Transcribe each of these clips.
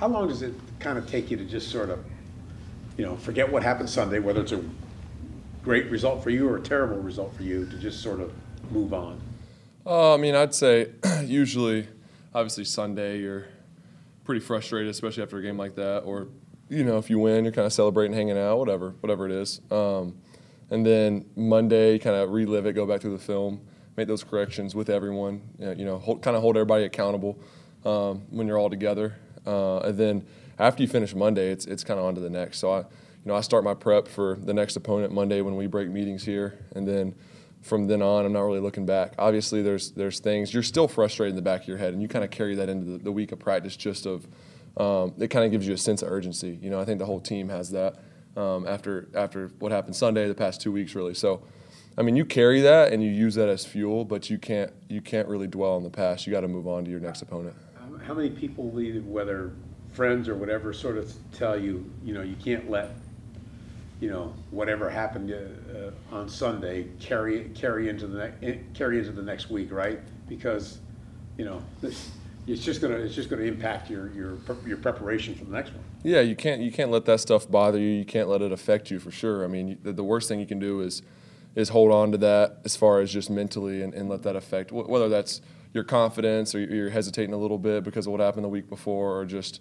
How long does it kind of take you to just sort of, you know, forget what happened Sunday, whether it's a great result for you or a terrible result for you, to just sort of move on? Uh, I mean, I'd say usually, obviously Sunday you're pretty frustrated, especially after a game like that, or you know if you win, you're kind of celebrating, hanging out, whatever, whatever it is. Um, and then Monday, kind of relive it, go back through the film, make those corrections with everyone. You know, hold, kind of hold everybody accountable um, when you're all together. Uh, and then after you finish Monday, it's it's kind of on to the next. So I, you know, I start my prep for the next opponent Monday when we break meetings here, and then from then on, I'm not really looking back. Obviously, there's there's things you're still frustrated in the back of your head, and you kind of carry that into the, the, week of practice. Just of um, it kind of gives you a sense of urgency. You know, I think the whole team has that um, after after what happened Sunday, the past two weeks, really. So, I mean, you carry that and you use that as fuel, but you can't you can't really dwell on the past. You got to move on to your next opponent. How many people, leave, whether friends or whatever, sort of tell you, you know, you can't let you know whatever happened uh, on Sunday carry carry into the ne- carry into the next week, right? Because you know this, it's just gonna it's just gonna impact your your your preparation for the next one. Yeah, you can't you can't let that stuff bother you. You can't let it affect you for sure. I mean, the, the worst thing you can do is is hold on to that as far as just mentally and, and let that affect whether that's your confidence or you're hesitating a little bit because of what happened the week before or just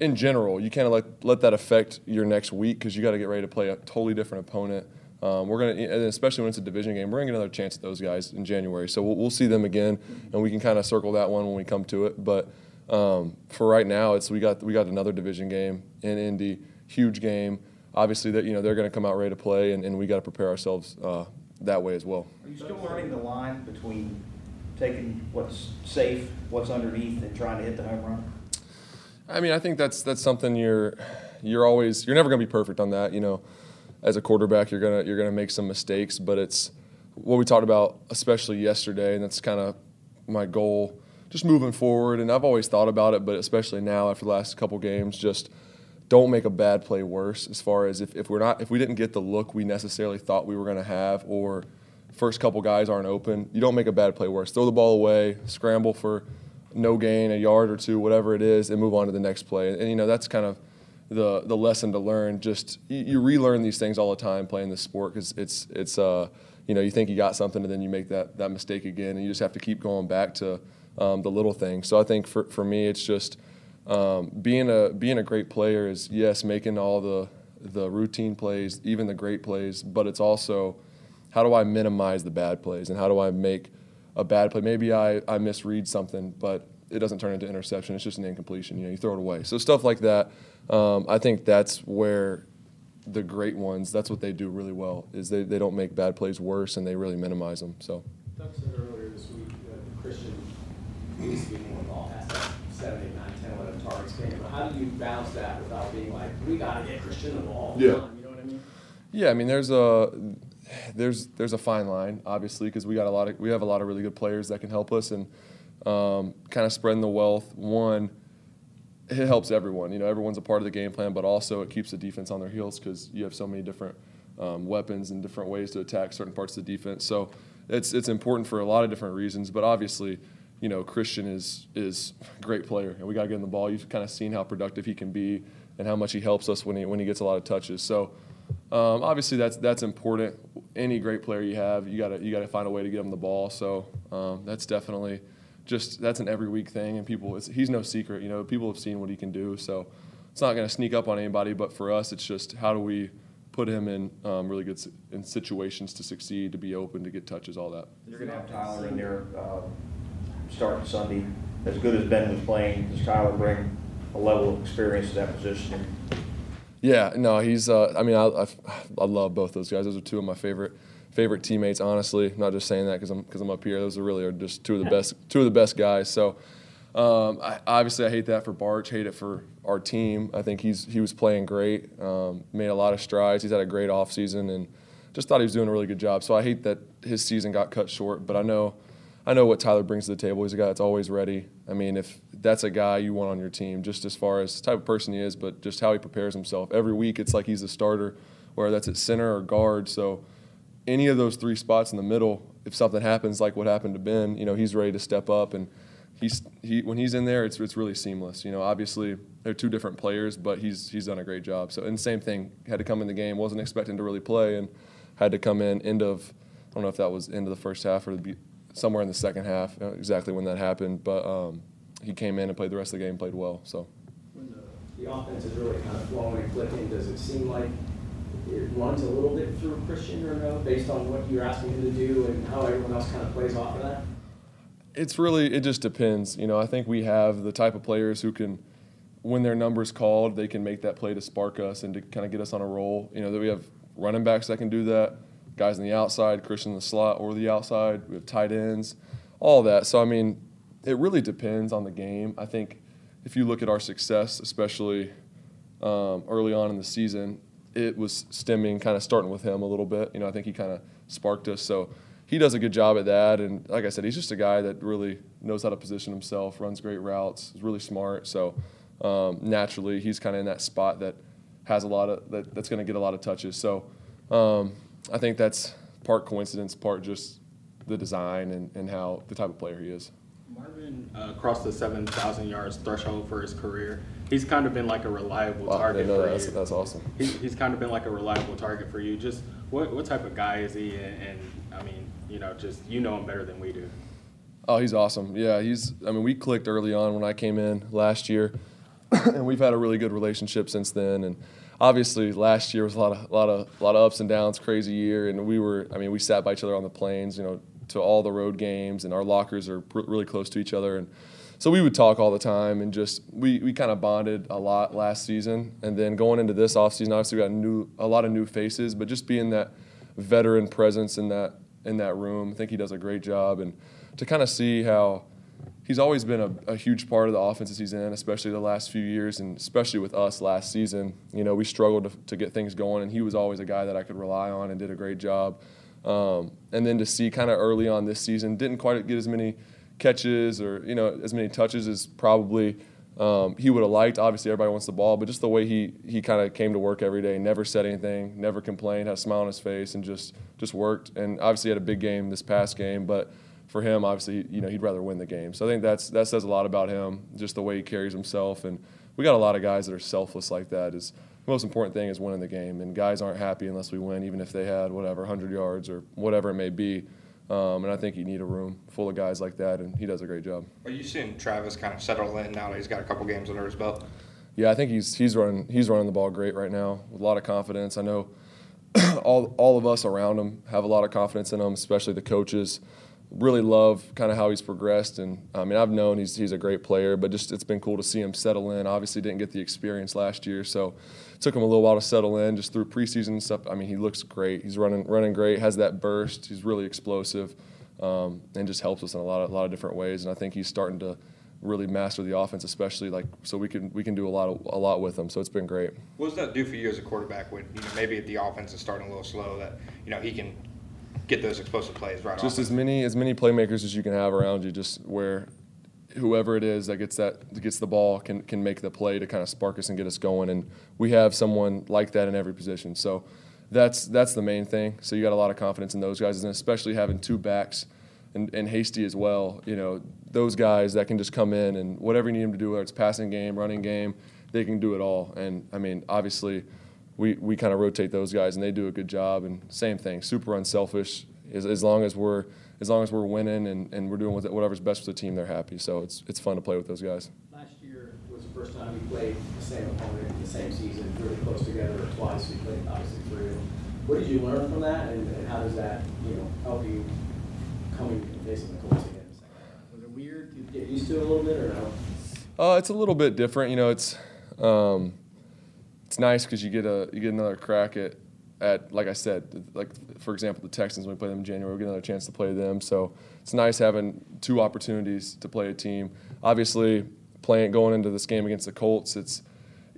in general, you can't let, let that affect your next week because you got to get ready to play a totally different opponent. Um, we're gonna, especially when it's a division game, we're gonna get another chance at those guys in January. So we'll, we'll see them again, and we can kind of circle that one when we come to it. But um, for right now, it's we got we got another division game in Indy, huge game. Obviously, that you know they're going to come out ready to play, and, and we got to prepare ourselves uh, that way as well. Are you still learning the line between taking what's safe, what's underneath, and trying to hit the home run? I mean, I think that's that's something you're you're always you're never going to be perfect on that. You know, as a quarterback, you're gonna you're gonna make some mistakes, but it's what we talked about, especially yesterday, and that's kind of my goal, just moving forward. And I've always thought about it, but especially now after the last couple games, just don't make a bad play worse. As far as if, if we're not if we didn't get the look we necessarily thought we were going to have, or first couple guys aren't open, you don't make a bad play worse. Throw the ball away, scramble for no gain, a yard or two, whatever it is, and move on to the next play. And, and you know that's kind of the the lesson to learn. Just you, you relearn these things all the time playing this sport because it's it's uh you know you think you got something and then you make that that mistake again, and you just have to keep going back to um, the little things. So I think for for me it's just um, being a being a great player is yes making all the the routine plays, even the great plays, but it's also how do I minimize the bad plays and how do I make a bad play. Maybe I, I misread something, but it doesn't turn into interception. It's just an incompletion. You know, you throw it away. So stuff like that. Um, I think that's where the great ones. That's what they do really well. Is they, they don't make bad plays worse and they really minimize them. So. Doug said earlier this week that Christian needs to be more ball past that 7, 8, 9, 10, 11 targets game. How do you balance that without being like, we got to get Christian the ball? Yeah. You know what I mean? Yeah, I mean, there's a there's there's a fine line, obviously, because we got a lot of we have a lot of really good players that can help us and um, kind of spreading the wealth. One, it helps everyone. You know, everyone's a part of the game plan, but also it keeps the defense on their heels because you have so many different um, weapons and different ways to attack certain parts of the defense. So it's it's important for a lot of different reasons. But obviously, you know, Christian is is a great player, and we got to get him the ball. You've kind of seen how productive he can be and how much he helps us when he when he gets a lot of touches. So. Um, obviously, that's that's important. Any great player you have, you gotta you gotta find a way to get him the ball. So um, that's definitely just that's an every week thing, and people he's no secret. You know, people have seen what he can do, so it's not to sneak up on anybody. But for us, it's just how do we put him in um, really good in situations to succeed, to be open, to get touches, all that. You're to have Tyler in there uh, starting Sunday. As good as Ben was playing, does Tyler bring a level of experience to that position? Yeah, no, he's. Uh, I mean, I, I, I love both those guys. Those are two of my favorite favorite teammates. Honestly, I'm not just saying that because I'm because I'm up here. Those are really are just two of the best two of the best guys. So. Um, I, obviously, I hate that for Bartch. Hate it for our team. I think he's he was playing great. Um, made a lot of strides. He's had a great offseason and just thought he was doing a really good job. So I hate that his season got cut short. But I know I know what Tyler brings to the table. He's a guy that's always ready. I mean, if that's a guy you want on your team, just as far as type of person he is, but just how he prepares himself. Every week, it's like he's a starter, whether that's at center or guard. So any of those three spots in the middle, if something happens like what happened to Ben, you know, he's ready to step up and he's he when he's in there, it's it's really seamless. You know, obviously they're two different players, but he's he's done a great job. So and same thing, had to come in the game, wasn't expecting to really play, and had to come in end of I don't know if that was end of the first half or the, somewhere in the second half, exactly when that happened, but um, he came in and played the rest of the game, played well. So. When the, the offense is really kind of flowing and clicking, does it seem like it runs a little bit through Christian or no, based on what you're asking him to do and how everyone else kind of plays off of that? It's really it just depends. You know, I think we have the type of players who can, when their number's called, they can make that play to spark us and to kind of get us on a roll. You know, that we have running backs that can do that, guys on the outside, Christian in the slot or the outside. We have tight ends, all that. So I mean, it really depends on the game. I think if you look at our success, especially um, early on in the season, it was stemming kind of starting with him a little bit. You know, I think he kind of sparked us. So he does a good job at that. And like I said, he's just a guy that really knows how to position himself, runs great routes, is really smart. So um, naturally, he's kind of in that spot that has a lot of that, that's going to get a lot of touches. So um, I think that's part coincidence, part just the design and, and how the type of player he is. Marvin uh, crossed the 7,000 yards threshold for his career. He's kind of been like a reliable Wow, target for that. That's, you. that's awesome. He's, he's kind of been like a reliable target for you. Just what, what type of guy is he? And, and I mean, you know, just you know him better than we do. Oh, he's awesome. Yeah, he's. I mean, we clicked early on when I came in last year, and we've had a really good relationship since then. And obviously, last year was a lot of, lot of, lot of ups and downs, crazy year. And we were. I mean, we sat by each other on the planes, you know, to all the road games, and our lockers are pr- really close to each other. And so we would talk all the time, and just we, we kind of bonded a lot last season. And then going into this offseason, obviously we got new a lot of new faces, but just being that veteran presence in that in that room, I think he does a great job. And to kind of see how he's always been a, a, huge part of the offenses he's in, especially the last few years, and especially with us last season. You know, we struggled to, to get things going, and he was always a guy that I could rely on and did a great job. Um, and then to see kind of early on this season, didn't quite get as many catches or you know as many touches as probably um, he would have liked. Obviously, everybody wants the ball, but just the way he he kind of came to work every day, never said anything, never complained, had a smile on his face, and just just worked. And obviously, had a big game this past game, but for him, obviously, you know, he'd rather win the game. So I think that's that says a lot about him, just the way he carries himself. And we got a lot of guys that are selfless like that. Is the most important thing is winning the game, and guys aren't happy unless we win, even if they had whatever 100 yards or whatever it may be. Um, and I think you need a room full of guys like that, and he does a great job. Are you seeing Travis kind of settle in now that he's got a couple games under his belt? Yeah, I think he's he's running he's running the ball great right now with a lot of confidence. I know all all of us around him have a lot of confidence in him, especially the coaches. Really love kind of how he's progressed, and I mean I've known he's he's a great player, but just it's been cool to see him settle in. Obviously, didn't get the experience last year, so took him a little while to settle in. Just through preseason and stuff. I mean, he looks great. He's running running great. Has that burst. He's really explosive, um, and just helps us in a lot of a lot of different ways. And I think he's starting to really master the offense, especially like so we can we can do a lot of, a lot with him. So it's been great. What does that do for you as a quarterback when you know maybe the offense is starting a little slow that you know he can get those explosive plays right Just off? as many as many playmakers as you can have around you, just where whoever it is that gets that that gets the ball can can make the play to kind of spark us and get us going. And we have someone like that in every position. So that's that's the main thing. So you got a lot of confidence in those guys, and especially having two backs and, and Hasty as well. You know, those guys that can just come in and whatever you need them to do, whether it's passing game, running game, they can do it all. And I mean, obviously, we, we kind of rotate those guys and they do a good job. And same thing, super unselfish. As, as long as we're as long as we're winning and, and we're doing whatever's best for the team, they're happy. So it's it's fun to play with those guys. Last year was the first time we played the same opponent in the same season, really close together, twice we played obviously three. What did you learn from that, and, and how does that, you know, help you coming and facing the Colts again? Was it weird? to get used to it a little bit, or no? Uh, it's a little bit different. You know, it's um, it's nice because you get a you get another crack at at like I said, like for example, the Texans when we play them in January, we get another chance to play them. So it's nice having two opportunities to play a team. Obviously, playing going into this game against the Colts, it's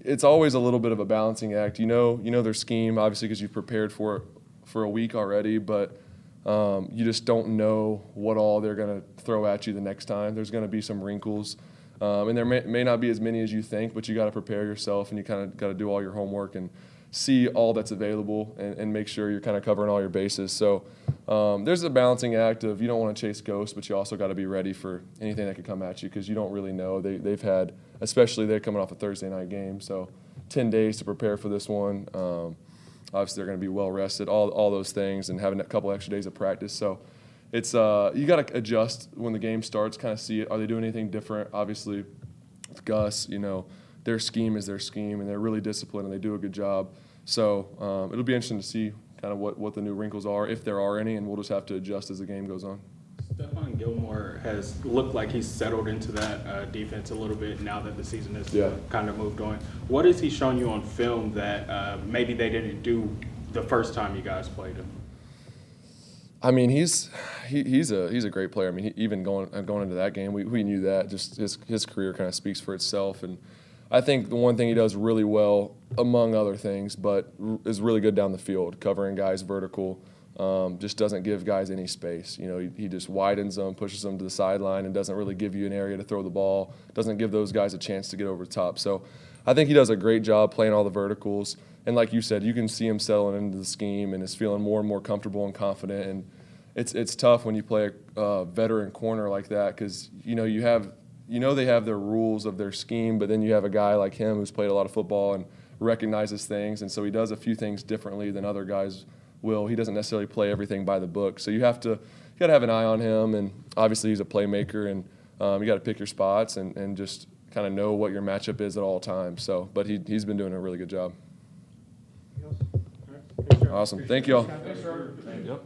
it's always a little bit of a balancing act. You know, you know their scheme obviously because you've prepared for it for a week already, but um, you just don't know what all they're going to throw at you the next time. There's going to be some wrinkles, um, and there may, may not be as many as you think, but you got to prepare yourself and you kind of got to do all your homework and see all that's available and, and make sure you're kind of covering all your bases. So um, there's a balancing act of you don't want to chase ghosts, but you also got to be ready for anything that could come at you because you don't really know. They, they've had, especially they're coming off a Thursday night game, so 10 days to prepare for this one. Um, obviously, they're going to be well rested, all, all those things, and having a couple extra days of practice. So it's uh, you got to adjust when the game starts, kind of see it. Are they doing anything different? Obviously, with Gus, you know, their scheme is their scheme, and they're really disciplined and they do a good job. So um, it'll be interesting to see kind of what, what the new wrinkles are, if there are any, and we'll just have to adjust as the game goes on. Stephon Gilmore has looked like he's settled into that uh, defense a little bit now that the season has Yeah. kind of moved on. What has he shown you on film that uh, maybe they didn't do the first time you guys played him? I mean, he's he, he's a he's a great player. I mean, he, even going uh, going into that game, we, we knew that. Just his his career kind of speaks for itself, and I think the one thing he does really well, among other things, but is really good down the field, covering guys vertical. Um, just doesn't give guys any space. You know, he, he just widens them, pushes them to the sideline, and doesn't really give you an area to throw the ball. Doesn't give those guys a chance to get over the top. So, I think he does a great job playing all the verticals. And like you said, you can see him settling into the scheme and is feeling more and more comfortable and confident. And it's it's tough when you play a uh, veteran corner like that because you know you have you know they have their rules of their scheme, but then you have a guy like him who's played a lot of football and recognizes things, and so he does a few things differently than other guys will. He doesn't necessarily play everything by the book, so you have to you got to have an eye on him. And obviously he's a playmaker, and um, you got to pick your spots and, and just kind of know what your matchup is at all times. So, but he he's been doing a really good job. Awesome, thank you all. Yep.